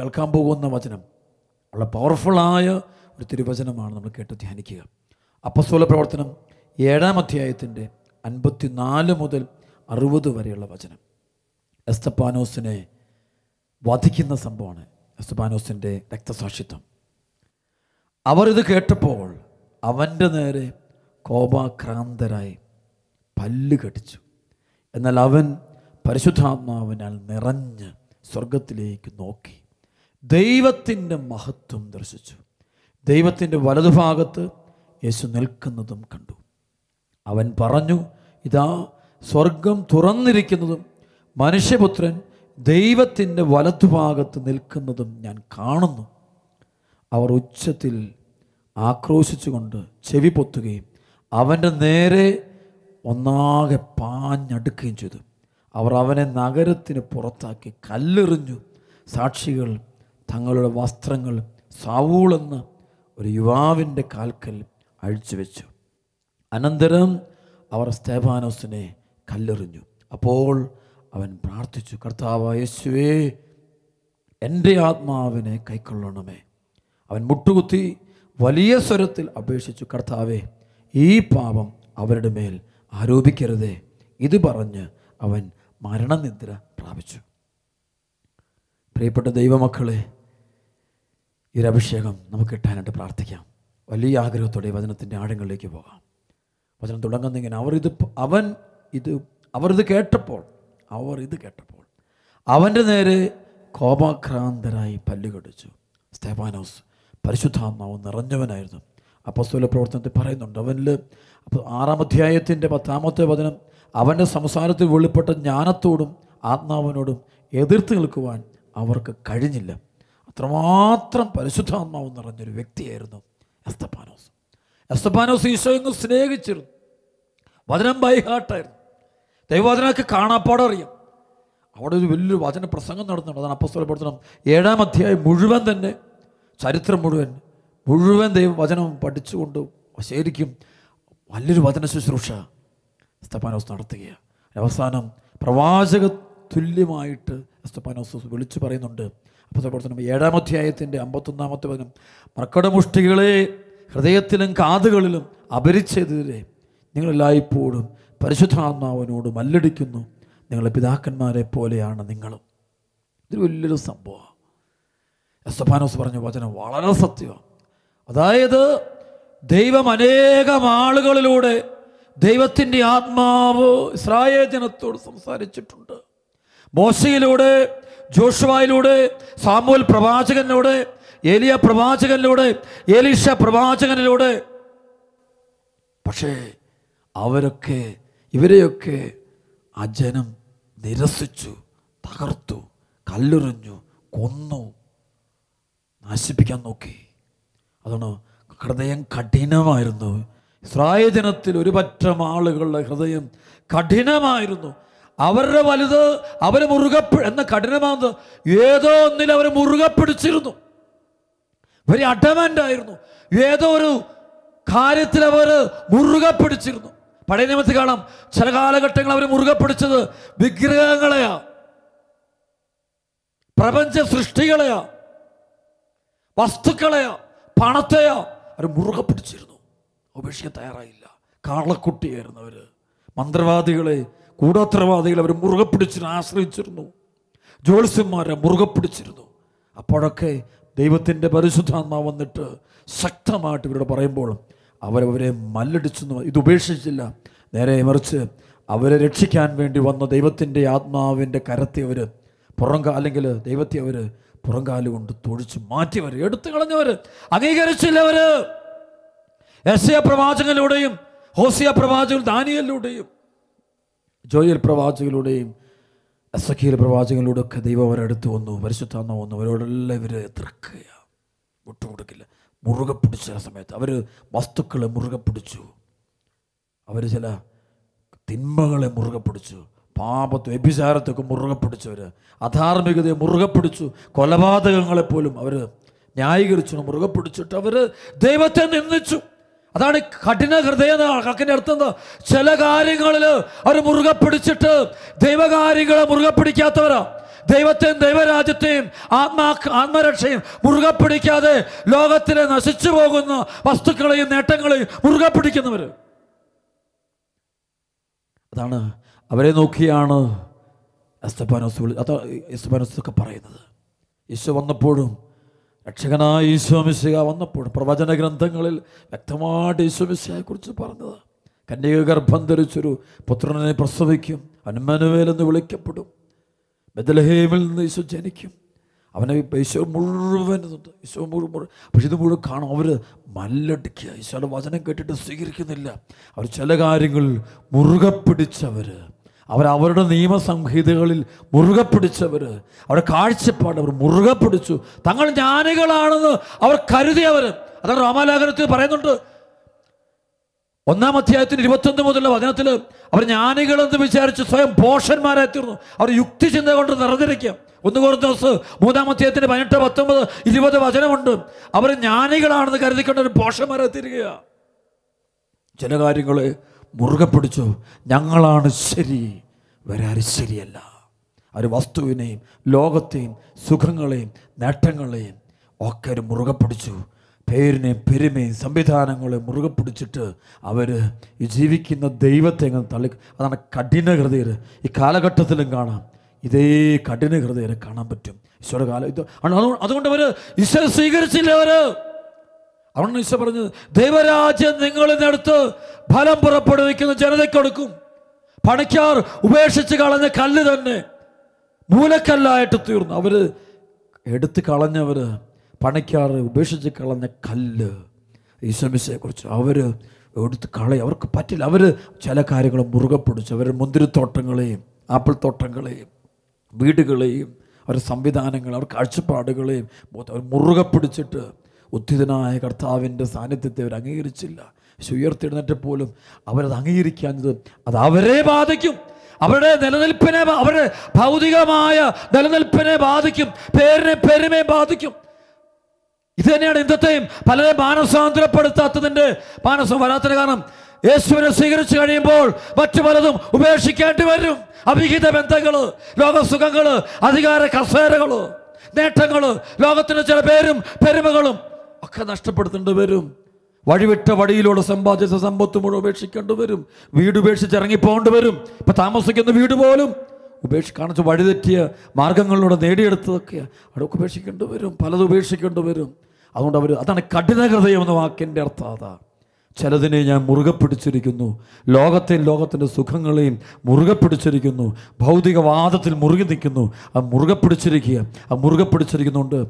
കേൾക്കാൻ പോകുന്ന വചനം. വളരെ പവർഫുള്ളായ ഒരു തിരുവചനമാണ് നമ്മൾ കേട്ട് ധ്യാനിക്കുക. അപ്പസ്തോല പ്രവർത്തനം ഏഴാം അധ്യായത്തിന്റെ അൻപത്തിനാല് മുതൽ അറുപത് വരെയുള്ള വചനം. എസ്തപ്പാനോസിനെ വധിക്കുന്ന സംഭവമാണ് എസ്തപ്പാനോസിന്റെ രക്തസാക്ഷിത്വം. അവർ ഇത് കേട്ടപ്പോൾ അവന്റെ നേരെ കോപാക്രാന്തരായി പല്ല് കടിച്ചു. എന്നാൽ അവൻ പരിശുദ്ധാത്മാവിനാൽ നിറഞ്ഞ് സ്വർഗത്തിലേക്ക് നോക്കി. ദൈവത്തിന്റെ മഹത്വം ദർശിച്ചു. ദൈവത്തിന്റെ വലതുഭാഗത്ത് യേശു നിൽക്കുന്നതും കണ്ടു. അവൻ പറഞ്ഞു ഇതാ സ്വർഗം തുറന്നിരിക്കുന്നതും മനുഷ്യപുത്രൻ ദൈവത്തിന്റെ വലതുഭാഗത്ത് നിൽക്കുന്നതും ഞാൻ കാണുന്നു. അവർ ഉച്ചത്തിൽ ആക്രോശിച്ചുകൊണ്ട് ചെവി പൊത്തുകയും അവന്റെ നേരെ ഒന്നാകെ പാഞ്ഞടുക്കുകയും ചെയ്തു. അവർ അവനെ നഗരത്തിന് പുറത്താക്കി കല്ലെറിഞ്ഞു. സാക്ഷികൾ തങ്ങളുടെ വസ്ത്രങ്ങൾ സാവൂളെന്ന ഒരു യുവാവിന്റെ കാൽക്കൽ അഴിച്ചു വെച്ചു. അനന്തരം അവർ സ്തേഫാനോസിനെ കല്ലെറിഞ്ഞു. അപ്പോൾ അവൻ പ്രാർത്ഥിച്ചു കർത്താവ് യേശുവേ എന്റെ ആത്മാവിനെ കൈക്കൊള്ളണമേ. അവൻ മുട്ടുകുത്തി വലിയ സ്വരത്തിൽ അപേക്ഷിച്ചു കർത്താവെ ഈ പാപം അവരുടെ മേൽ ആരോപിക്കരുതേ. ഇത് പറഞ്ഞ് അവൻ മരണനിദ്ര പ്രാപിച്ചു. പ്രിയപ്പെട്ട ദൈവമക്കളെ ഈ അഭിഷേകം നമുക്ക് കിട്ടാനായിട്ട് പ്രാർത്ഥിക്കാം. വലിയ ആഗ്രഹത്തോടെ വചനത്തിന്റെ ആഴങ്ങളിലേക്ക് പോകാം. വചനം തുടങ്ങുന്നിങ്ങനെ അവർ ഇത് അവൻ ഇത് അവർ ഇത് കേട്ടപ്പോൾ അവർ ഇത് കേട്ടപ്പോൾ അവന്റെ നേരെ കോപാക്രാന്തരായി പല്ലുകടിച്ചു. സ്തേബാനോസ് പരിശുദ്ധാത്മാവ് നിറഞ്ഞവനായിരുന്നു. അപ്പസ്തോല പ്രവർത്തനത്തിൽ പറയുന്നുണ്ട് അവനിൽ അപ്പോൾ ആറാം അധ്യായത്തിന്റെ പത്താമത്തെ വചനം അവന്റെ സംസാരത്തിൽ വെളിപ്പെട്ട ജ്ഞാനത്തോടും ആത്മാവിനോടും എതിർത്ത് നിൽക്കുവാൻ അവർക്ക് കഴിഞ്ഞില്ല. അത്രമാത്രം പരിശുദ്ധാത്മാവ് നിറഞ്ഞൊരു വ്യക്തിയായിരുന്നു എസ്തപ്പാനോസ്. എസ്തപ്പാനോസ് ഈശോയെന്ന് സ്നേഹിച്ചിരുന്നു. വചനം ബൈഹാട്ടായിരുന്നു ദൈവവചനമൊക്കെ കാണാപ്പാടം അറിയാം അവിടെ ഒരു വലിയൊരു വചന പ്രസംഗം നടന്നുണ്ട് അതാണ് അപ്പസ്തോല പ്രവർത്തനം. ഏഴാം അധ്യായം മുഴുവൻ തന്നെ ചരിത്രം മുഴുവൻ മുഴുവൻ ദൈവ വചനം പഠിച്ചുകൊണ്ട് ശരിക്കും വലിയൊരു വചന ശുശ്രൂഷ സ്തപ്പാനോസ് നടത്തുകയാണ്. അവസാനം പ്രവാചക തുല്യമായിട്ട് എസ്തപ്പാനോസ് വിളിച്ചു പറയുന്നുണ്ട്. അപ്പോൾ പ്രവർത്തനം ഏഴാം അധ്യായത്തിന്റെ അമ്പത്തൊന്നാമത്തെ വചനം മർക്കടമുഷ്ടികളെ ഹൃദയത്തിലും കാതുകളിലും അപരിച്ചതിരെ നിങ്ങളെല്ലായ്പ്പോഴും പരിശുദ്ധാത്മാവിനോട് മല്ലടിക്കുന്നു. നിങ്ങളെ പിതാക്കന്മാരെ പോലെയാണ് നിങ്ങളും. ഇതൊരു വലിയൊരു സംഭവമാണ് എസ്തഫാനോസ് പറഞ്ഞ വചനം വളരെ സത്യമാണ്. അതായത് ദൈവം അനേകം ആളുകളിലൂടെ ദൈവത്തിന്റെ ആത്മാവ് ഇസ്രായേൽ ജനത്തോട് സംസാരിച്ചിട്ടുണ്ട്. മോശയിലൂടെ ജോഷുവായിലൂടെ സാമൂൽ പ്രവാചകനിലൂടെ ഏലിയ പ്രവാചകനിലൂടെ ഏലീഷ പ്രവാചകനിലൂടെ. പക്ഷേ അവരൊക്കെ ഇവരെയൊക്കെ ആ ജനം നിരസിച്ചു തകർത്തു കല്ലെറിഞ്ഞു കൊന്നു. നശിപ്പിക്കാൻ നോക്കി. അതാണ് ഹൃദയം കഠിനമായിരുന്നു. ഇസ്രായേൽ ജനത്തിൽ ഒരുപറ്റം ആളുകളുടെ ഹൃദയം കഠിനമായിരുന്നു. അവരുടെ വലുത് അവർ മുറുകെ എന്ന കഠിനമാകുന്നത് ഏതോ ഒന്നിൽ അവർ മുറുകെ പിടിച്ചിരുന്നു. ഒരു അഡമന്റ് ആയിരുന്നു ഏതോ ഒരു കാര്യത്തിൽ അവർ മുറുകെ പിടിച്ചിരുന്നു. പഴയ നിയമത്തിൽ കാണാം ചില കാലഘട്ടങ്ങൾ അവർ മുറുകെ പിടിച്ചത് വിഗ്രഹങ്ങളെയാ. പ്രപഞ്ച സൃഷ്ടികളെയാ. വസ്തുക്കളെയോ. പണത്തെയോ. അവർ മുറുകെ പിടിച്ചിരുന്നു. ഉപേക്ഷിക്കാൻ തയ്യാറായില്ല. കാളക്കുട്ടിയായിരുന്നു അവർ മന്ത്രവാദികളെ കൂടോത്രവാദികളെ അവർ മുറുകെ പിടിച്ചിരുന്നു ആശ്രയിച്ചിരുന്നു. ജ്യോത്സ്യന്മാരെ മുറുകെ പിടിച്ചിരുന്നു. അപ്പോഴൊക്കെ ദൈവത്തിന്റെ പരിശുദ്ധാത്മാവ് വന്നിട്ട് ശക്തമായിട്ട് ഇവരോട് പറയുമ്പോൾ അവരവരെ മല്ലടിച്ചു ഇത് ഉപേക്ഷിച്ചില്ല. നേരെ മറിച്ച് അവരെ രക്ഷിക്കാൻ വേണ്ടി വന്ന ദൈവത്തിന്റെ ആത്മാവിന്റെ കരത്തെ അവർ പുറംകാ അല്ലെങ്കിൽ ദൈവത്തെ അവർ പുറംകാൽ കൊണ്ട് തൊഴിച്ച് മാറ്റിയവർ എടുത്തു കളഞ്ഞവർ അംഗീകരിച്ചില്ലവർ എസ് എ പ്രവാചകനിലൂടെയും ഹോസിയ പ്രവാചകൻ ദാനിയലിലൂടെയും ജോയൽ പ്രവാചകനിലൂടെയും അസഖീൽ പ്രവാചകനിലൂടെ ഒക്കെ ദൈവം അവരടുത്ത് വന്നു. പരിശുദ്ധാന്ന വന്നു. അവരോടെല്ലാം ഇവർ എതിർക്കുക വിട്ടുകൊടുക്കില്ല. മുറുകെ പിടിച്ച സമയത്ത്. അവർ വസ്തുക്കളെ മുറുകെ പിടിച്ചു. അവർ ചില തിന്മകളെ മുറുകെ പിടിച്ചു. പാപത്തെ വ്യഭിചാരത്തൊക്കെ മുറുകെ പിടിച്ചവർ അധാർമികതയെ മുറുകെ പിടിച്ചു. കൊലപാതകങ്ങളെപ്പോലും അവർ ന്യായീകരിച്ചു. മുറുകെ പിടിച്ചിട്ട് അവർ ദൈവത്തെ നിന്ദിച്ചു. അതാണ് കഠിന ഹൃദയം കക്കിന്റെ എന്താ? ചില കാര്യങ്ങളിൽ അവർ മുറുകെ പിടിച്ചിട്ട് ദൈവകാര്യങ്ങളെ മുറുകെ പിടിക്കാത്തവരാ. ദൈവത്തെയും ദൈവരാജ്യത്തെയും ആത്മാ ആത്മരക്ഷയും മുറുകെ പിടിക്കാതെ ലോകത്തിലെ നശിച്ചു പോകുന്ന വസ്തുക്കളെയും നേട്ടങ്ങളെയും മുറുകെ പിടിക്കുന്നവർ അതാണ് അവരെ നോക്കിയാണ് എസ്തപാനോസ് വിളി അതാ എസ്തപാനോസ് ഒക്കെ പറയുന്നത്. യേശു വന്നപ്പോഴും രക്ഷകനായ ഈശോ വന്നപ്പോൾ പ്രവചന ഗ്രന്ഥങ്ങളിൽ വ്യക്തമായിട്ട് ഈശോ മിശിയെ പറഞ്ഞത്. കന്യക ഗർഭം ധരിച്ചൊരു പുത്രനെ പ്രസവിക്കും അനുമനുവേലെന്ന് വിളിക്കപ്പെടും. ബദലഹേമിൽ നിന്ന് ഈശോ ജനിക്കും. അവനെ ഈശോ മുഴുവൻ ഇതുണ്ട്. ഈശോ മുഴുവൻ പക്ഷെ ഇത് മുഴുവൻ കാണും. അവർ മല്ലടിക്കുക. ഈശോയുടെ വചനം കേട്ടിട്ട് സ്വീകരിക്കുന്നില്ല. അവർ ചില കാര്യങ്ങൾ മുറുകെ പിടിച്ചവർ അവർ അവരുടെ നിയമസംഹിതകളിൽ മുറുകെ പിടിച്ചവർ അവരുടെ കാഴ്ചപ്പാട് അവർ മുറുകെ പിടിച്ചു. തങ്ങൾ ജ്ഞാനികളാണെന്ന് അവർ കരുതിയവർ അതാണ് രാമാലേഖനത്തിൽ പറയുന്നുണ്ട്. ഒന്നാം അധ്യായത്തിന് ഇരുപത്തൊന്ന് മുതലുള്ള വചനത്തിൽ അവർ ജ്ഞാനികളെന്ന് വിചാരിച്ച് സ്വയം പോഷന്മാരായി തീർന്നു. അവർ യുക്തിചിന്ത കൊണ്ട് നിറഞ്ഞിരിക്കുക. ഒന്ന് കുറച്ച് ദിവസം മൂന്നാം അധ്യായത്തിന് പതിനെട്ട് പത്തൊമ്പത് ഇരുപത് വചനമുണ്ട്. അവർ ജ്ഞാനികളാണെന്ന് കരുതിക്കൊണ്ട് ഒരു പോഷന്മാരായി തീരുകയാണ് ചില കാര്യങ്ങളെ മുറുകെ പിടിച്ചു ഞങ്ങളാണ് ശരി വരാറ് ശരിയല്ല. ഒരു വസ്തുവിനെയും ലോകത്തെയും സുഖങ്ങളെയും നേട്ടങ്ങളെയും ഒക്കെ ഒരു മുറുകെ പിടിച്ചു. പേരിനെയും പെരുമയും സംവിധാനങ്ങളെയും മുറുകെ പിടിച്ചിട്ട് അവർ ഈ ജീവിക്കുന്ന ദൈവത്തെ അങ്ങ് തള്ളി അതാണ് കഠിന ഹൃദയർ. ഈ കാലഘട്ടത്തിലും കാണാം ഇതേ കഠിന ഹൃദയരെ കാണാൻ പറ്റും. ഈശോയുടെ കാലം ഇത് അതുകൊണ്ട് അവർ ഈശ്വര സ്വീകരിച്ചില്ല അവർ. അതുകൊണ്ട് ഈശോ പറഞ്ഞത് ദൈവരാജ്യം നിങ്ങളിൽ ഫലം പുറപ്പെടുവിക്കുന്ന ജനതയ്ക്ക് കൊടുക്കും. പണിക്കാർ ഉപേക്ഷിച്ച് കളഞ്ഞ കല്ല് തന്നെ മൂലക്കല്ലായിട്ട് തീർന്നു. അവർ എടുത്ത് കളഞ്ഞവർ പണിക്കാർ ഉപേക്ഷിച്ച് കളഞ്ഞ കല്ല്. ഈശോമിശയെ കുറിച്ച് അവർ എടുത്ത് കളയും. അവർക്ക് പറ്റില്ല. അവർ ചില കാര്യങ്ങൾ മുറുകെ പിടിച്ചു അവരുടെ മുന്തിരിത്തോട്ടങ്ങളെയും ആപ്പിൾ തോട്ടങ്ങളെയും വീടുകളെയും അവരുടെ സംവിധാനങ്ങൾ അവർ കാഴ്ചപ്പാടുകളെയും അവർ മുറുകെ പിടിച്ചിട്ട് ഉദ്ധിതനായ കർത്താവിന്റെ സാന്നിധ്യത്തെ അവർ അംഗീകരിച്ചില്ല. പക്ഷെ പോലും അവരത് അംഗീകരിക്കാഞ്ഞത് അത് അവരെ ബാധിക്കും. അവരുടെ നിലനിൽപ്പിനെ അവരുടെ ഭൗതികമായ നിലനിൽപ്പിനെ ബാധിക്കും. പേരിനെ പെരുമയെ ബാധിക്കും. ഇത് തന്നെയാണ് ഇന്നത്തെയും പലരെ മാനസാന്തരപ്പെടുത്താത്തതിന്റെ മാനസം വരാത്തതിന് കാരണം. യേശുവിനെ സ്വീകരിച്ചു കഴിയുമ്പോൾ മറ്റു പലതും ഉപേക്ഷിക്കേണ്ടി വരും. അവിഹിത ബന്ധങ്ങൾ ലോകസുഖങ്ങൾ അധികാര കസേരകൾ നേട്ടങ്ങൾ ലോകത്തിന് ചില പേരും പെരുമകളും ഒക്കെ നഷ്ടപ്പെടുത്തേണ്ടി വരും. വഴിവിട്ട വഴിയിലൂടെ സമ്പാദിച്ച സമ്പത്ത് മുഴുവൻ ഉപേക്ഷിക്കേണ്ടി വരും. വീട് ഉപേക്ഷിച്ച് ഇറങ്ങിപ്പോകേണ്ടി വരും. ഇപ്പം താമസിക്കുന്ന വീട് പോലും ഉപേക്ഷി കാണിച്ച് വഴിതെറ്റിയ മാർഗങ്ങളിലൂടെ നേടിയെടുത്തതൊക്കെ അതൊക്കെ ഉപേക്ഷിക്കേണ്ടി വരും. പലതും ഉപേക്ഷിക്കേണ്ടി വരും. അതുകൊണ്ട് അവർ അതാണ് കഠിന ഹൃദയം എന്ന വാക്കിന്റെ അർത്ഥം. അതാ ചിലതിനെ ഞാൻ മുറുകെ പിടിച്ചിരിക്കുന്നു. ലോകത്തെയും ലോകത്തിന്റെ സുഖങ്ങളെയും മുറുകെ പിടിച്ചിരിക്കുന്നു. ഭൗതികവാദത്തിൽ മുറുകി നിൽക്കുന്നു. ആ മുറുകെ പിടിച്ചിരിക്കുക ആ മുറുകെ പിടിച്ചിരിക്കുന്നുണ്ട്.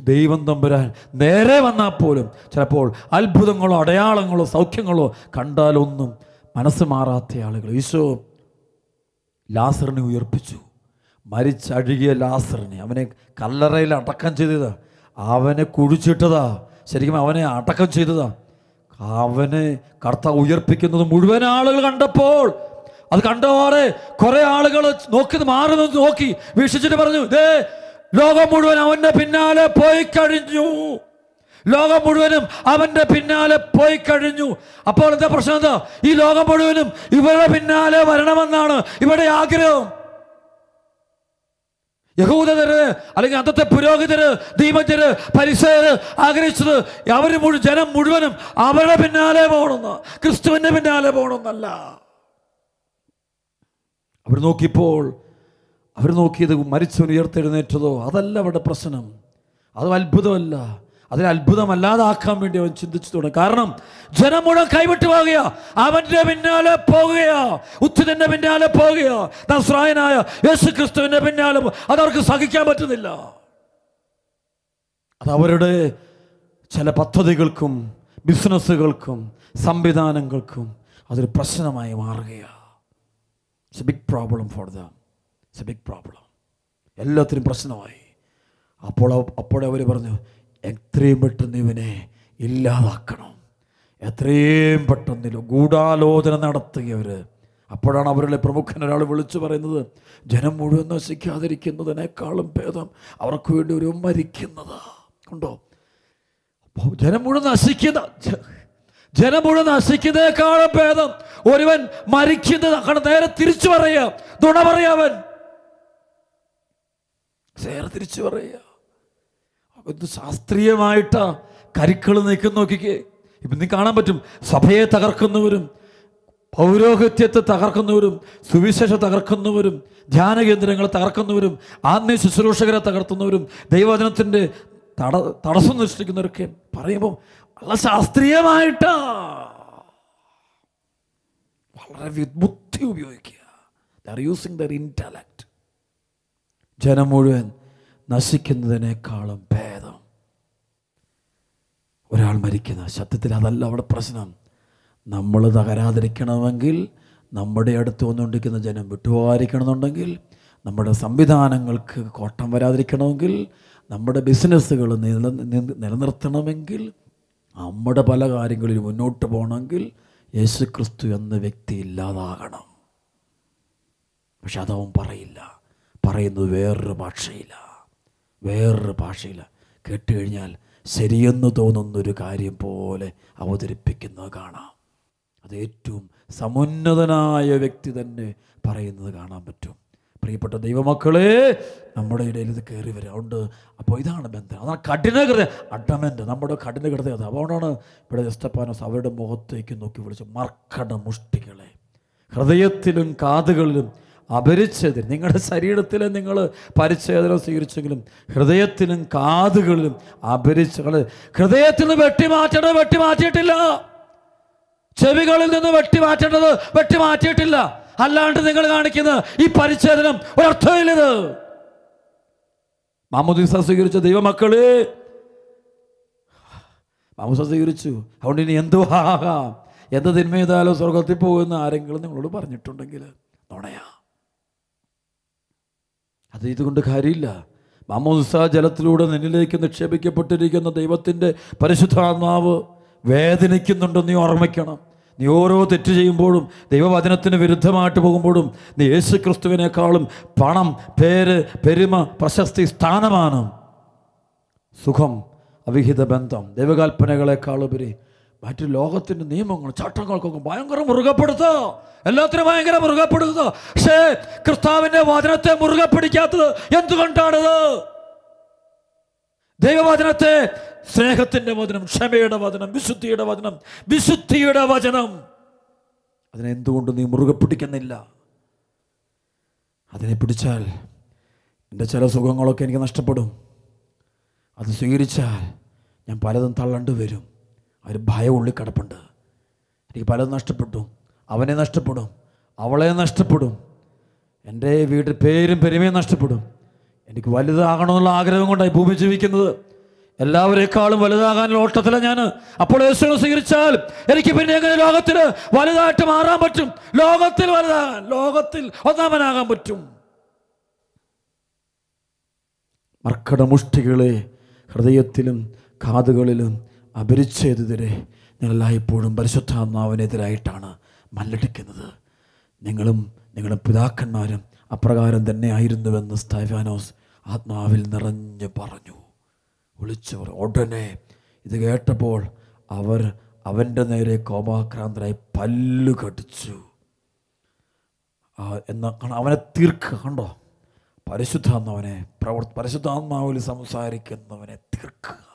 ദൈവം തമ്പുരാൻ നേരെ വന്നാൽ പോലും ചിലപ്പോൾ അത്ഭുതങ്ങളോ അടയാളങ്ങളോ സൗഖ്യങ്ങളോ കണ്ടാലൊന്നും മനസ്സ് മാറാത്ത ആളുകൾ. ഈശോ ലാസറിനെ ഉയർപ്പിച്ചു. മരിച്ചഴുകിയ ലാസറിനെ അവനെ കല്ലറയിൽ അടക്കം ചെയ്തതാ. അവനെ കുഴിച്ചിട്ടതാ. ശരിക്കും അവനെ അടക്കം ചെയ്തതാ. അവനെ കർത്താവ് ഉയർപ്പിക്കുന്നത് മുഴുവൻ ആളുകൾ കണ്ടപ്പോൾ അത് കണ്ടപാടെ കുറെ ആളുകൾ നോക്കി മാറി നോക്കി വീക്ഷിച്ചിട്ട് പറഞ്ഞു ദേ ലോകം മുഴുവൻ അവന്റെ പിന്നാലെ പോയി കഴിഞ്ഞു. ലോകം മുഴുവനും അവന്റെ പിന്നാലെ പോയി കഴിഞ്ഞു. അപ്പോൾ എന്താ പ്രശ്നം എന്താ? ഈ ലോകം മുഴുവനും ഇവരുടെ പിന്നാലെ വരണമെന്നാണ് ഇവരുടെ ആഗ്രഹം. യഹൂദര് അല്ലെങ്കിൽ അന്നത്തെ പുരോഹിതര് ദീപജര് പരിസര് ആഗ്രഹിച്ചത് അവർ മുഴു ജനം മുഴുവനും അവരുടെ പിന്നാലെ പോകണമെന്ന് ക്രിസ്തുവിന്റെ പിന്നാലെ പോകണമെന്നല്ല. അവർ നോക്കിയപ്പോൾ അവർ നോക്കിയത് മരിച്ചവൻ ഉയർത്തെഴുന്നേറ്റതോ അതല്ല അവരുടെ പ്രശ്നം. അത് അത്ഭുതമല്ല. അതിനെ അത്ഭുതമല്ലാതാക്കാൻ വേണ്ടി അവൻ ചിന്തിച്ചു തുടങ്ങി. കാരണം ജനം മുഴുവൻ കൈവിട്ടു പോകുകയോ അവന്റെ പിന്നാലെ പോകുകയോ ഉത്തിതന്റെ പിന്നാലെ പോകുകയോ നസ്രായനായ യേശു ക്രിസ്തുവിന്റെ പിന്നാലെ അതവർക്ക് സഹിക്കാൻ പറ്റുന്നില്ല. അത് അവരുടെ ചില പദ്ധതികൾക്കും ബിസിനസ്സുകൾക്കും സംവിധാനങ്ങൾക്കും അതൊരു പ്രശ്നമായി മാറുകയാണ് it's a big problem for them it's a big problem എല്ലാത്തിനും പ്രശ്നമായി. അപ്പോൾ അപ്പോഴേ അവർ പറഞ്ഞു എത്രയും പെട്ടെന്ന് ഇവനെ ഇല്ലാതാക്കണം. എത്രയും പെട്ടെന്നില്ല ഗൂഢാലോചന നടത്തുകയവർ അപ്പോഴാണ് അവരുടെ പ്രമുഖൻ ഒരാൾ വിളിച്ചു പറയുന്നത് ജനം മുഴുവൻ നശിക്കാതിരിക്കുന്നതിനേക്കാളും ഭേദം അവർക്ക് വേണ്ടി ഒരു മരിക്കുന്നത്. ഉണ്ടോ? അപ്പോൾ ജനം മുഴുവൻ നശിക്കുന്ന ജനം മുഴുവൻ നശിക്കുന്നതിനേക്കാളും ഭേദം ഒരുവൻ മരിക്കുന്നത്. കാരണം നേരെ തിരിച്ചു പറയുക. നുണ പറയാവൻ നേരെ തിരിച്ചു പറയുക. ഇത് ശാസ്ത്രീയമായിട്ടാ കരുക്കൾ നീക്കം നോക്കിക്കേ. ഇപ്പം നീ കാണാൻ പറ്റും സഭയെ തകർക്കുന്നവരും പൗരോഹിത്യത്തെ തകർക്കുന്നവരും സുവിശേഷ തകർക്കുന്നവരും ധ്യാന കേന്ദ്രങ്ങളെ തകർക്കുന്നവരും ആത്മീയ ശുശ്രൂഷകരെ തകർത്തുന്നവരും ദൈവവചനത്തിന്റെ തട തടസ്സം സൃഷ്ടിക്കുന്നവരൊക്കെ പറയുമ്പോൾ വളരെ ശാസ്ത്രീയമായിട്ടാ. വളരെ ബുദ്ധി ഉപയോഗിക്കുക. ദർ യൂസിങ് ദർ ഇന്റലക്റ്റ് ജനം മുഴുവൻ നശിക്കുന്നതിനേക്കാളും ഭേദം. ഒരാൾ മരിക്കുന്ന സത്യത്തിൽ അതല്ല അവിടെ പ്രശ്നം. നമ്മൾ തകരാതിരിക്കണമെങ്കിൽ നമ്മുടെ അടുത്ത് വന്നുകൊണ്ടിരിക്കുന്ന ജനം വിട്ടുപോകാതിരിക്കണമെന്നുണ്ടെങ്കിൽ നമ്മുടെ സംവിധാനങ്ങൾക്ക് കോട്ടം വരാതിരിക്കണമെങ്കിൽ നമ്മുടെ ബിസിനസ്സുകൾ നില നിലനിർത്തണമെങ്കിൽ നമ്മുടെ പല കാര്യങ്ങളിൽ മുന്നോട്ട് പോകണമെങ്കിൽ യേശു ക്രിസ്തു എന്ന വ്യക്തി ഇല്ലാതാകണം. പക്ഷെ അതവൻ പറയില്ല. പറയുന്നത് വേറൊരു ഭാഷയില്ല വേറൊരു ഭാഷയിൽ കേട്ടുകഴിഞ്ഞാൽ ശരിയെന്ന് തോന്നുന്നൊരു കാര്യം പോലെ അവതരിപ്പിക്കുന്നത് കാണാം. അത് ഏറ്റവും സമുന്നതനായ വ്യക്തി തന്നെ പറയുന്നത് കാണാൻ പറ്റും. പ്രിയപ്പെട്ട ദൈവമക്കളെ നമ്മുടെ ഇടയിൽ ഇത് കയറി വരിക അതുകൊണ്ട് അപ്പോൾ ഇതാണ് ബന്ധം. അതാണ് കഠിനകൃത അഡമന്റ് നമ്മുടെ കഠിനകൃത അത്. അതുകൊണ്ടാണ് ഇവിടെ എസ്തപ്പാനോസ് അവരുടെ മുഖത്തേക്ക് നോക്കി വിളിച്ച് മർക്കട മുഷ്ടികളെ. ഹൃദയത്തിലും കാതുകളിലും അപരിച്ഛേദന നിങ്ങളുടെ ശരീരത്തിൽ നിങ്ങൾ പരിച്ഛേദനം സ്വീകരിച്ചെങ്കിലും ഹൃദയത്തിലും കാതുകളിലും അപരിച്ഛകൾ ഹൃദയത്തിൽ നിന്ന് വെട്ടിമാറ്റേണ്ടത് വെട്ടിമാറ്റിയിട്ടില്ല. ചെവികളിൽ നിന്ന് വെട്ടിമാറ്റേണ്ടത് വെട്ടിമാറ്റിയിട്ടില്ല. അല്ലാണ്ട് നിങ്ങൾ കാണിക്കുന്ന ഈ പരിച്ഛേദനം ഒരർത്ഥമില്ലത്. മാമുദീസ സ്വീകരിച്ച ദൈവമക്കൾ. മാമുസ സ്വീകരിച്ചു. അതുകൊണ്ട് ഇനി എന്തോ ആകാം? എന്ത് തിന്മ സ്വർഗത്തിൽ പോകുന്ന ആരെങ്കിലും നിങ്ങളോട് പറഞ്ഞിട്ടുണ്ടെങ്കിൽ നുണയാ. അത് ഇതുകൊണ്ട് കാര്യമില്ല. മാമോദിസ ജലത്തിലൂടെ നിന്നിലേക്ക് നിക്ഷേപിക്കപ്പെട്ടിരിക്കുന്ന ദൈവത്തിന്റെ പരിശുദ്ധാത്മാവ് വേദനിക്കുന്നുണ്ടെന്ന് നീ ഓർമ്മിക്കണം. നീ ഓരോ തെറ്റ് ചെയ്യുമ്പോഴും ദൈവവചനത്തിന് വിരുദ്ധമായിട്ട് പോകുമ്പോഴും നീ യേശു ക്രിസ്തുവിനേക്കാളും പണം പേര് പെരുമ പ്രശസ്തി സ്ഥാനമാണ് സുഖം അവിഹിത ബന്ധം ദൈവകൽപ്പനകളെക്കാളുപരി മറ്റു ലോകത്തിന്റെ നിയമങ്ങൾ ചട്ടങ്ങൾക്കൊക്കെ ഭയങ്കര മുറുകപ്പെടുത്തുക എല്ലാത്തിനും ഭയങ്കര മുറുകപ്പെടുത്തുക പക്ഷേ ക്രിസ്താവിന്റെ വചനത്തെ മുറുകെ പിടിക്കാത്തത് എന്തുകൊണ്ടാണത്? ദൈവവചനത്തെ സ്നേഹത്തിന്റെ വചനം ക്ഷമയുടെ വചനം വിശുദ്ധിയുടെ വചനം വിശുദ്ധിയുടെ വചനം. അതിനെന്തുകൊണ്ട് നീ മുറുകെ പിടിക്കുന്നില്ല അതിനെ പിടിച്ചാൽ എന്റെ ചില സുഖങ്ങളൊക്കെ എനിക്ക് നഷ്ടപ്പെടും. അത് സ്വീകരിച്ചാൽ ഞാൻ പലതും തള്ളേണ്ടി വരും. ഒരു ഭയം ഉള്ളിൽ കിടപ്പുണ്ട്. എനിക്ക് പലതും നഷ്ടപ്പെട്ടു. അവനെ നഷ്ടപ്പെടും. അവളെ നഷ്ടപ്പെടും. എന്റെ വീട്ടിൽ പേരും പെരുമയും നഷ്ടപ്പെടും. എനിക്ക് വലുതാകണമെന്നുള്ള ആഗ്രഹം കൊണ്ടായി ഭൂമി ജീവിക്കുന്നത്. എല്ലാവരെക്കാളും വലുതാകാനുള്ള ഓട്ടത്തില ഞാൻ. അപ്പോൾ യേശുവിനെ സ്വീകരിച്ചാൽ എനിക്ക് പിന്നെ എങ്ങനെ ലോകത്തിൽ വലുതായിട്ട് മാറാൻ പറ്റും? ലോകത്തിൽ വലുതാകാൻ ലോകത്തിൽ ഒന്നാമനാകാൻ പറ്റും. മർക്കടമുഷ്ടികളെ ഹൃദയത്തിലും കാതുകളിലും അപരിച്ഛേദിതരെ ഞങ്ങളെല്ലായ്പ്പോഴും പരിശുദ്ധാത്മാവിനെതിരായിട്ടാണ് മല്ലടിക്കുന്നത്. നിങ്ങളും നിങ്ങളുടെ പിതാക്കന്മാരും അപ്രകാരം തന്നെ ആയിരുന്നുവെന്ന് സ്റ്റൈഫാനോസ് ആത്മാവിൽ നിറഞ്ഞു പറഞ്ഞു. വിളിച്ചു ഉടനെ ഇത് കേട്ടപ്പോൾ അവർ അവന്റെ നേരെ കോപാക്രാന്തരായി പല്ലു കടിച്ചു. എന്നാ അവനെ തീർക്കുക കണ്ടോ? പരിശുദ്ധാത്മാവനെ പ്രവർ പരിശുദ്ധാത്മാവിൽ സംസാരിക്കുന്നവനെ തീർക്കുക.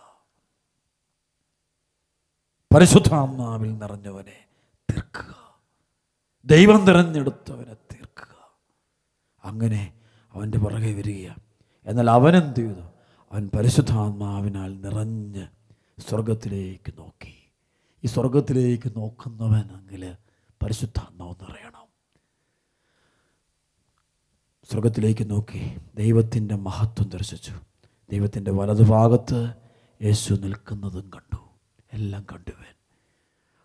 പരിശുദ്ധാത്മാവിൽ നിറഞ്ഞവനെ തീർക്കുക. ദൈവം തിരഞ്ഞെടുത്തവനെ തീർക്കുക. അങ്ങനെ അവന്റെ പുറകെ വരിക എന്നാൽ അവനെന്ത് ചെയ്തു? അവൻ പരിശുദ്ധാത്മാവിനാൽ നിറഞ്ഞ് സ്വർഗത്തിലേക്ക് നോക്കി. ഈ സ്വർഗത്തിലേക്ക് നോക്കുന്നവനെങ്കിൽ പരിശുദ്ധാത്മാവ് നിറയണം. സ്വർഗത്തിലേക്ക് നോക്കി. ദൈവത്തിന്റെ മഹത്വം ദർശിച്ചു. ദൈവത്തിന്റെ വലതുഭാഗത്ത് യേശു നിൽക്കുന്നതും കണ്ടു. എല്ലാം കണ്ടുവൻ.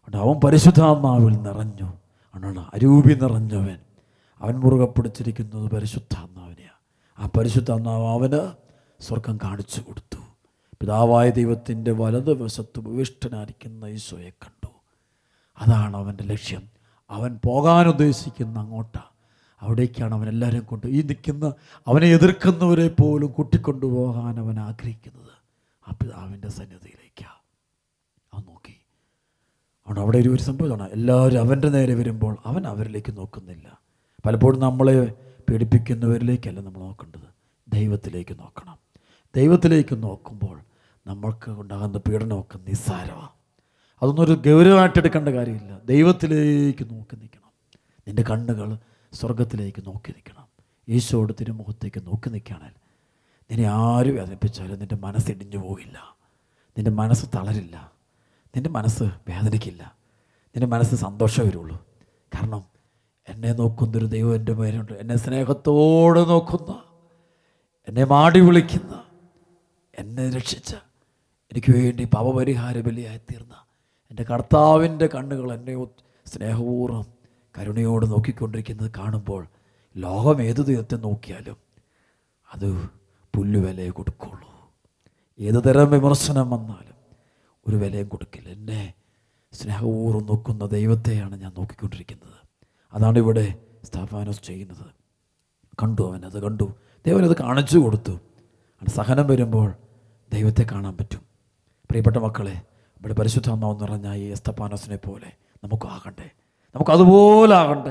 അവിടെ അവൻ പരിശുദ്ധാത്മാവിൽ നിറഞ്ഞു. ആണ് അരൂപി നിറഞ്ഞവൻ. അവൻ മുറുകെ പിടിച്ചിരിക്കുന്നത് പരിശുദ്ധാത്മാവിനെയാണ് ആ പരിശുദ്ധാത്മാവ് അവന് സ്വർഗം കാണിച്ചു കൊടുത്തു. പിതാവായ ദൈവത്തിന്റെ വലതുവശത്ത് ഉപവിഷ്ടനായിരിക്കുന്ന ഈശോയെ കണ്ടു. അതാണ് അവന്റെ ലക്ഷ്യം. അവൻ പോകാൻ ഉദ്ദേശിക്കുന്ന അങ്ങോട്ടാ. അവിടേക്കാണ് അവൻ എല്ലാവരെയും കൊണ്ട് ഈ നിൽക്കുന്ന അവനെ എതിർക്കുന്നവരെ പോലും കൂട്ടിക്കൊണ്ടുപോകാൻ അവൻ ആഗ്രഹിക്കുന്നത്. ആ പിതാവിന്റെ സന്നിധിയിലേക്കാണ് അതുകൊണ്ട് അവിടെ ഒരു ഒരു സംഭവമാണ്. എല്ലാവരും അവന്റെ നേരെ വരുമ്പോൾ അവൻ അവരിലേക്ക് നോക്കുന്നില്ല. പലപ്പോഴും നമ്മളെ പീഡിപ്പിക്കുന്നവരിലേക്കല്ല നമ്മൾ നോക്കേണ്ടത്. ദൈവത്തിലേക്ക് നോക്കണം. ദൈവത്തിലേക്ക് നോക്കുമ്പോൾ നമ്മൾക്ക് ഉണ്ടാകുന്ന പീഡനമൊക്കെ നിസ്സാരമാണ്. അതൊന്നും ഒരു ഗൗരവമായിട്ട് എടുക്കേണ്ട കാര്യമില്ല. ദൈവത്തിലേക്ക് നോക്കി നിൽക്കണം. നിന്റെ കണ്ണുകൾ സ്വർഗത്തിലേക്ക് നോക്കി നിൽക്കണം. ഈശോയുടെ തിരുമുഖത്തേക്ക് നോക്കി നിൽക്കുകയാണെങ്കിൽ നിന്നെ ആര് വേദനിപ്പിച്ചാലും നിന്റെ മനസ്സിടിഞ്ഞു പോവില്ല നിന്റെ മനസ്സ് തളരില്ല. നിന്റെ മനസ്സ് വേദനയ്ക്കില്ല നിന്റെ മനസ്സ് സന്തോഷം വരുള്ളൂ. കാരണം എന്നെ നോക്കുന്നൊരു ദൈവം എന്റെ പേരുണ്ട് എന്നെ സ്നേഹത്തോടെ നോക്കുന്ന എന്നെ മാടി വിളിക്കുന്ന എന്നെ രക്ഷിച്ച എനിക്ക് വേണ്ടി പാപപരിഹാര ബലിയായി തീർന്ന എന്റെ കർത്താവിന്റെ കണ്ണുകൾ എന്നെ സ്നേഹപൂർവം കരുണയോട് നോക്കിക്കൊണ്ടിരിക്കുന്നത് കാണുമ്പോൾ ലോകം ഏത് ദൈവത്തെ നോക്കിയാലും അത് പുല്ലുവിലയെ കൊടുക്കുള്ളൂ. ഏത് തരം വിമർശനം വന്നാലും ഒരു വിലയും കൊടുക്കില്ല. എന്നെ സ്നേഹപൂർവം നോക്കുന്ന ദൈവത്തെയാണ് ഞാൻ നോക്കിക്കൊണ്ടിരിക്കുന്നത്. അതാണ് ഇവിടെ സ്ഥാപാനോസ് ചെയ്യുന്നത്. കണ്ടു അവനത് കണ്ടു. ദൈവനത് കാണിച്ചു കൊടുത്തു. സഹനം വരുമ്പോൾ ദൈവത്തെ കാണാൻ പറ്റും. പ്രിയപ്പെട്ട മക്കളെ ഇവിടെ പരിശുദ്ധാത്മാവ് നിറഞ്ഞ ഈ എസ്തപ്പാനോസിനെ പോലെ നമുക്ക് ആകണ്ടേ? നമുക്കതുപോലെ ആകണ്ടേ?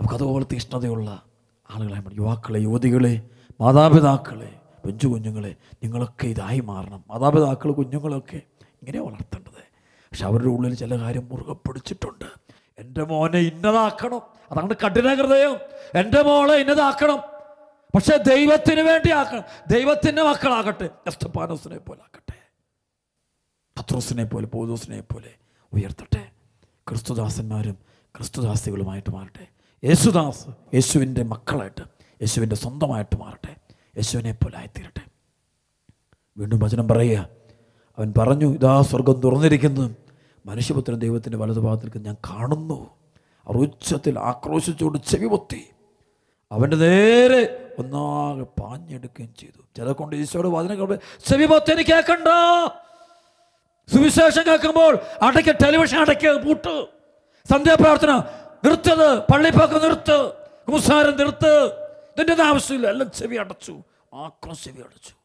നമുക്കതുപോലെ തീഷ്ണതയുള്ള ആളുകളെ. യുവാക്കളെ യുവതികളെ മാതാപിതാക്കളെ പെഞ്ചു കുഞ്ഞുങ്ങളെ നിങ്ങളൊക്കെ ഇതായി മാറണം. മാതാപിതാക്കൾ കുഞ്ഞുങ്ങളൊക്കെ ഇങ്ങനെ വളർത്തേണ്ടത്. പക്ഷെ അവരുടെ ഉള്ളിൽ ചില കാര്യം മുറുകെ പിടിച്ചിട്ടുണ്ട്. എന്റെ മോനെ ഇന്നതാക്കണം. അതാണ് കഠിന ഹൃദയം എന്റെ മോളെ ഇന്നതാക്കണം. പക്ഷെ ദൈവത്തിന് വേണ്ടി ആക്കണം. ദൈവത്തിന്റെ മക്കളാകട്ടെ. എസ്തപ്പാനോസിനെ പോലെ ആക്കട്ടെ. പത്രോസിനെ പോലെ പോതോസിനെ പോലെ ഉയർത്തട്ടെ. ക്രിസ്തുദാസന്മാരും ക്രിസ്തുദാസികളുമായിട്ട് മാറട്ടെ. യേശുദാസ് യേശുവിന്റെ മക്കളായിട്ട് യേശുവിന്റെ സ്വന്തമായിട്ട് മാറട്ടെ. യേശുവിനെ പോലെ ആയിത്തീരട്ടെ. വീണ്ടും വചനം പറയുക. അവൻ പറഞ്ഞു ഇതാ സ്വർഗം തുറന്നിരിക്കുന്നു. മനുഷ്യപുത്രൻ ദൈവത്തിന്റെ വലതുഭാഗത്തിൽ ഞാൻ കാണുന്നു. അവർ ഉച്ചത്തിൽ ആക്രോശിച്ചുകൊണ്ട് ചെവി പൊത്തി അവന്റെ നേരെ ഒന്നാകെ പാഞ്ഞെടുക്കുകയും ചെയ്തു. ചില കൊണ്ട് ഈശോയുടെ വചനം ചെവി പൊത്തി എനിക്ക് കേൾക്കണ്ട. സുവിശേഷം കേൾക്കുമ്പോൾ അടയ്ക്ക് ടെലിവിഷൻ അടയ്ക്ക് പൂട്ട്. സന്ധ്യാപ്രാർത്ഥന നിർത്തത്. പള്ളിപ്പൊക്കെ നിർത്ത്. കുസാരം നിർത്ത്. ഇതിന്റെ ആവശ്യമില്ല. എല്ലാം ചെവി അടച്ചു. ആക്രം ചെവി അടച്ചു.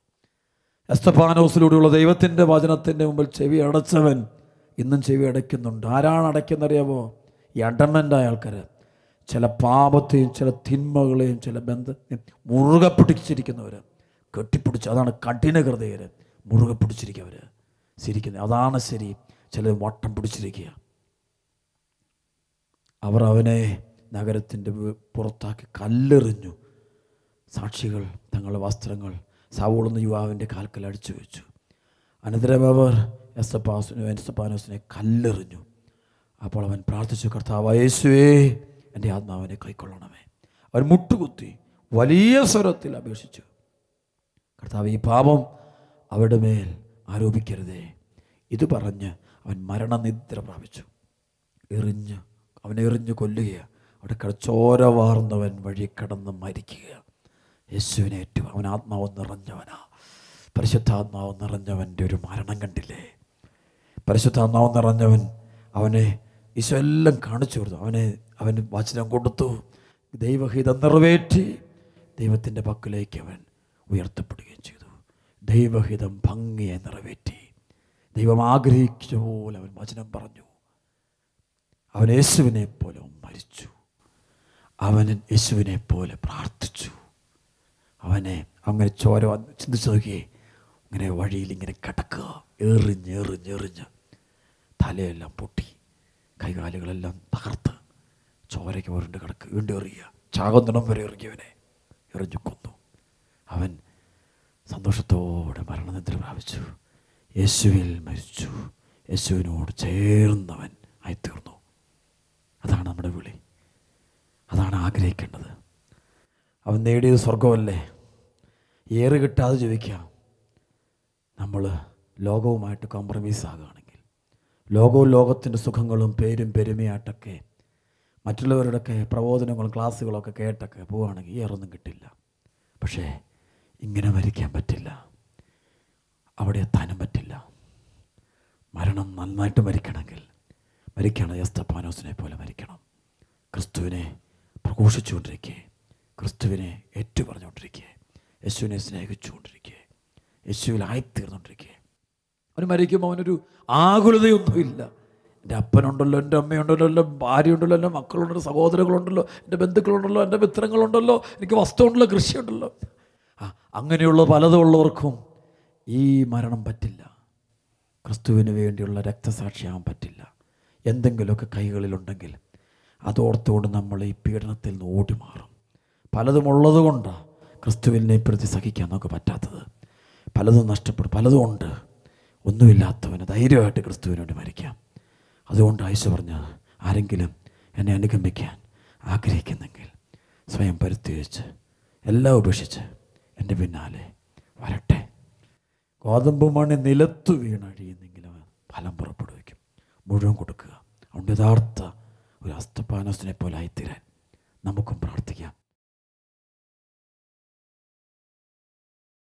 എസ്തപാനോസിലൂടെയുള്ള ദൈവത്തിന്റെ വചനത്തിന്റെ മുമ്പിൽ ചെവി അടച്ചവൻ ഇന്നും ചെവി അടയ്ക്കുന്നുണ്ട്. ആരാണ് അടയ്ക്കുന്നറിയാമോ ഈ അഡമന്റായ ആൾക്കാർ ചില പാപത്തെയും ചില തിന്മകളെയും ചില ബന്ധത്തെയും മുറുകെ പിടിച്ചിരിക്കുന്നവർ കെട്ടിപ്പിടിച്ച് അതാണ് കഠിന ഹൃദയർ മുറുകെ പിടിച്ചിരിക്കുന്നവർ ശരിക്കുന്നത് അതാണ് ശരി. ചില വട്ടം പിടിച്ചിരിക്കുക. അവർ അവനെ നഗരത്തിന്റെ പുറത്താക്കി കല്ലെറിഞ്ഞു. സാക്ഷികൾ തങ്ങളുടെ വസ്ത്രങ്ങൾ സാവൂളുന്ന യുവാവിന്റെ കാൽക്കൽ അടിച്ചു വെച്ചു. അനന്തരം അവർ എസ്തപ്പാസിനോ എസ്തപ്പാനോസിനെ കല്ലെറിഞ്ഞു. അപ്പോൾ അവൻ പ്രാർത്ഥിച്ചു കർത്താവ് യേശുവേ എന്റെ ആത്മാവിനെ കൈക്കൊള്ളണമേ. അവൻ മുട്ടുകുത്തി വലിയ സ്വരത്തിൽ അപേക്ഷിച്ചു കർത്താവ് ഈ പാപം അവരുടെ മേൽ ആരോപിക്കരുതേ. ഇത് പറഞ്ഞ് അവൻ മരണനിദ്ര പ്രാപിച്ചു. എറിഞ്ഞ് അവനെ എറിഞ്ഞ് കൊല്ലുകയാണ്. അവിടെ കടച്ചോര ചോര വാർന്നവൻ വഴി കടന്ന് മരിക്കുക യേശുവിനെ ഏറ്റവും അവൻ ആത്മാവ് നിറഞ്ഞവനാ. പരിശുദ്ധാത്മാവ് നിറഞ്ഞവന്റെ ഒരു മരണം കണ്ടില്ലേ? പരിശുദ്ധാത്മാവ് നിറഞ്ഞവൻ അവനെ ഈശോ എല്ലാം കാണിച്ചു കൊടുത്തു. അവനെ അവന് വാചനം കൊടുത്തു. ദൈവഹിതം നിറവേറ്റി ദൈവത്തിന്റെ പക്കലേക്ക് അവൻ ഉയർത്തപ്പെടുകയും ചെയ്തു. ദൈവഹിതം ഭംഗിയെ നിറവേറ്റി. ദൈവം ആഗ്രഹിച്ച പോലെ അവൻ വചനം പറഞ്ഞു. അവൻ യേശുവിനെ പോലെ മരിച്ചു. അവൻ യേശുവിനെ പോലെ പ്രാർത്ഥിച്ചു. അവനെ അങ്ങനെ ചോര ചിന്തിച്ച് നോക്കിയേ ഇങ്ങനെ വഴിയിൽ ഇങ്ങനെ കിടക്കുക എറിഞ്ഞ് എറിഞ്ഞ് എറിഞ്ഞ്. തലയെല്ലാം പൊട്ടി. കൈകാലുകളെല്ലാം തകർത്ത്. ചോരയ്ക്ക് ഉരുണ്ട് കിടക്കുക വീണ്ടും എറിയുക ചാകുന്നിടം വരെ എറിഞ്ഞവനെ. എറിഞ്ഞു കൊന്നു. അവൻ സന്തോഷത്തോടെ മരണനിദ്ര പ്രാപിച്ചു. യേശുവിൽ മരിച്ചു. യേശുവിനോട് ചേർന്നവൻ ആയിത്തീർന്നു. അതാണ് നമ്മുടെ വിളി. അതാണ് ആഗ്രഹിക്കേണ്ടത്. അവൻ നേടിയത് സ്വർഗമല്ലേ ഏറ് കിട്ടാതെ ജീവിക്കാം നമ്മൾ ലോകവുമായിട്ട് കോംപ്രമൈസ് ആകുകയാണെങ്കിൽ ലോകവും ലോകത്തിന്റെ സുഖങ്ങളും പേരും പെരുമയായിട്ടൊക്കെ മറ്റുള്ളവരുടെയൊക്കെ പ്രബോധനങ്ങളും ക്ലാസ്സുകളൊക്കെ കേട്ടൊക്കെ പോവുകയാണെങ്കിൽ ഏറൊന്നും കിട്ടില്ല. പക്ഷേ ഇങ്ങനെ മരിക്കാൻ പറ്റില്ല. അവിടെ എത്താനും പറ്റില്ല. മരണം നന്നായിട്ട് മരിക്കണമെങ്കിൽ മരിക്കണം. യസ്തപ്പാനോസിനെ പോലെ മരിക്കണം. ക്രിസ്തുവിനെ പ്രഘോഷിച്ചുകൊണ്ടിരിക്കുകയെ ക്രിസ്തുവിനെ ഏറ്റു പറഞ്ഞുകൊണ്ടിരിക്കുക യേശുവിനെ സ്നേഹിച്ചുകൊണ്ടിരിക്കുക യേശുവിലായിത്തീർന്നുകൊണ്ടിരിക്കുക അവന് മരിക്കുമ്പോൾ അവനൊരു ആകുലതയൊന്നുമില്ല എന്റെ അപ്പനുണ്ടല്ലോ എന്റെ അമ്മയുണ്ടല്ലോ എന്റെ ഭാര്യയുണ്ടല്ലോ എന്റെ മക്കളുണ്ടല്ലോ സഹോദരങ്ങളുണ്ടല്ലോ എന്റെ ബന്ധുക്കളുണ്ടല്ലോ എന്റെ മിത്രങ്ങളുണ്ടല്ലോ എനിക്ക് വസ്തുണ്ടല്ലോ കൃഷിയുണ്ടല്ലോ. ആ, അങ്ങനെയുള്ള പലതുള്ളവർക്കും ഈ മരണം പറ്റില്ല. ക്രിസ്തുവിന് വേണ്ടിയുള്ള രക്തസാക്ഷിയാകാൻ പറ്റില്ല. എന്തെങ്കിലുമൊക്കെ കൈകളിലുണ്ടെങ്കിൽ അതോർത്തുകൊണ്ട് നമ്മൾ ഈ പീഡനത്തിൽ നിന്ന് ഓടി മാറും പലതും ഉള്ളതുകൊണ്ടാണ് ക്രിസ്തുവിനെ പ്രതി സഹിക്കാൻ നമുക്ക് പറ്റാത്തത്. പലതും നഷ്ടപ്പെടും. പലതും ഉണ്ട്. ഒന്നുമില്ലാത്തവന് ധൈര്യമായിട്ട് ക്രിസ്തുവിന് വേണ്ടി മരിക്കാം. അതുകൊണ്ട് ആയിഷ പറഞ്ഞ ആരെങ്കിലും എന്നെ അനുഗമിക്കാൻ ആഗ്രഹിക്കുന്നെങ്കിൽ സ്വയം പരിത്യജിച്ച് എല്ലാം ഉപേക്ഷിച്ച് എന്റെ പിന്നാലെ വരട്ടെ. ഗോതമ്പ് മണി നിലത്തു വീണഴിയുന്നെങ്കിൽ അവൻ ഫലം പുറപ്പെടുവിക്കും. മുഴുവൻ കൊടുക്കുക. അതുകൊണ്ട് യഥാർത്ഥ ഒരു അസ്തപാനസിനെ പോലെ ആയിത്തീരാൻ നമുക്കും പ്രാർത്ഥിക്കാം.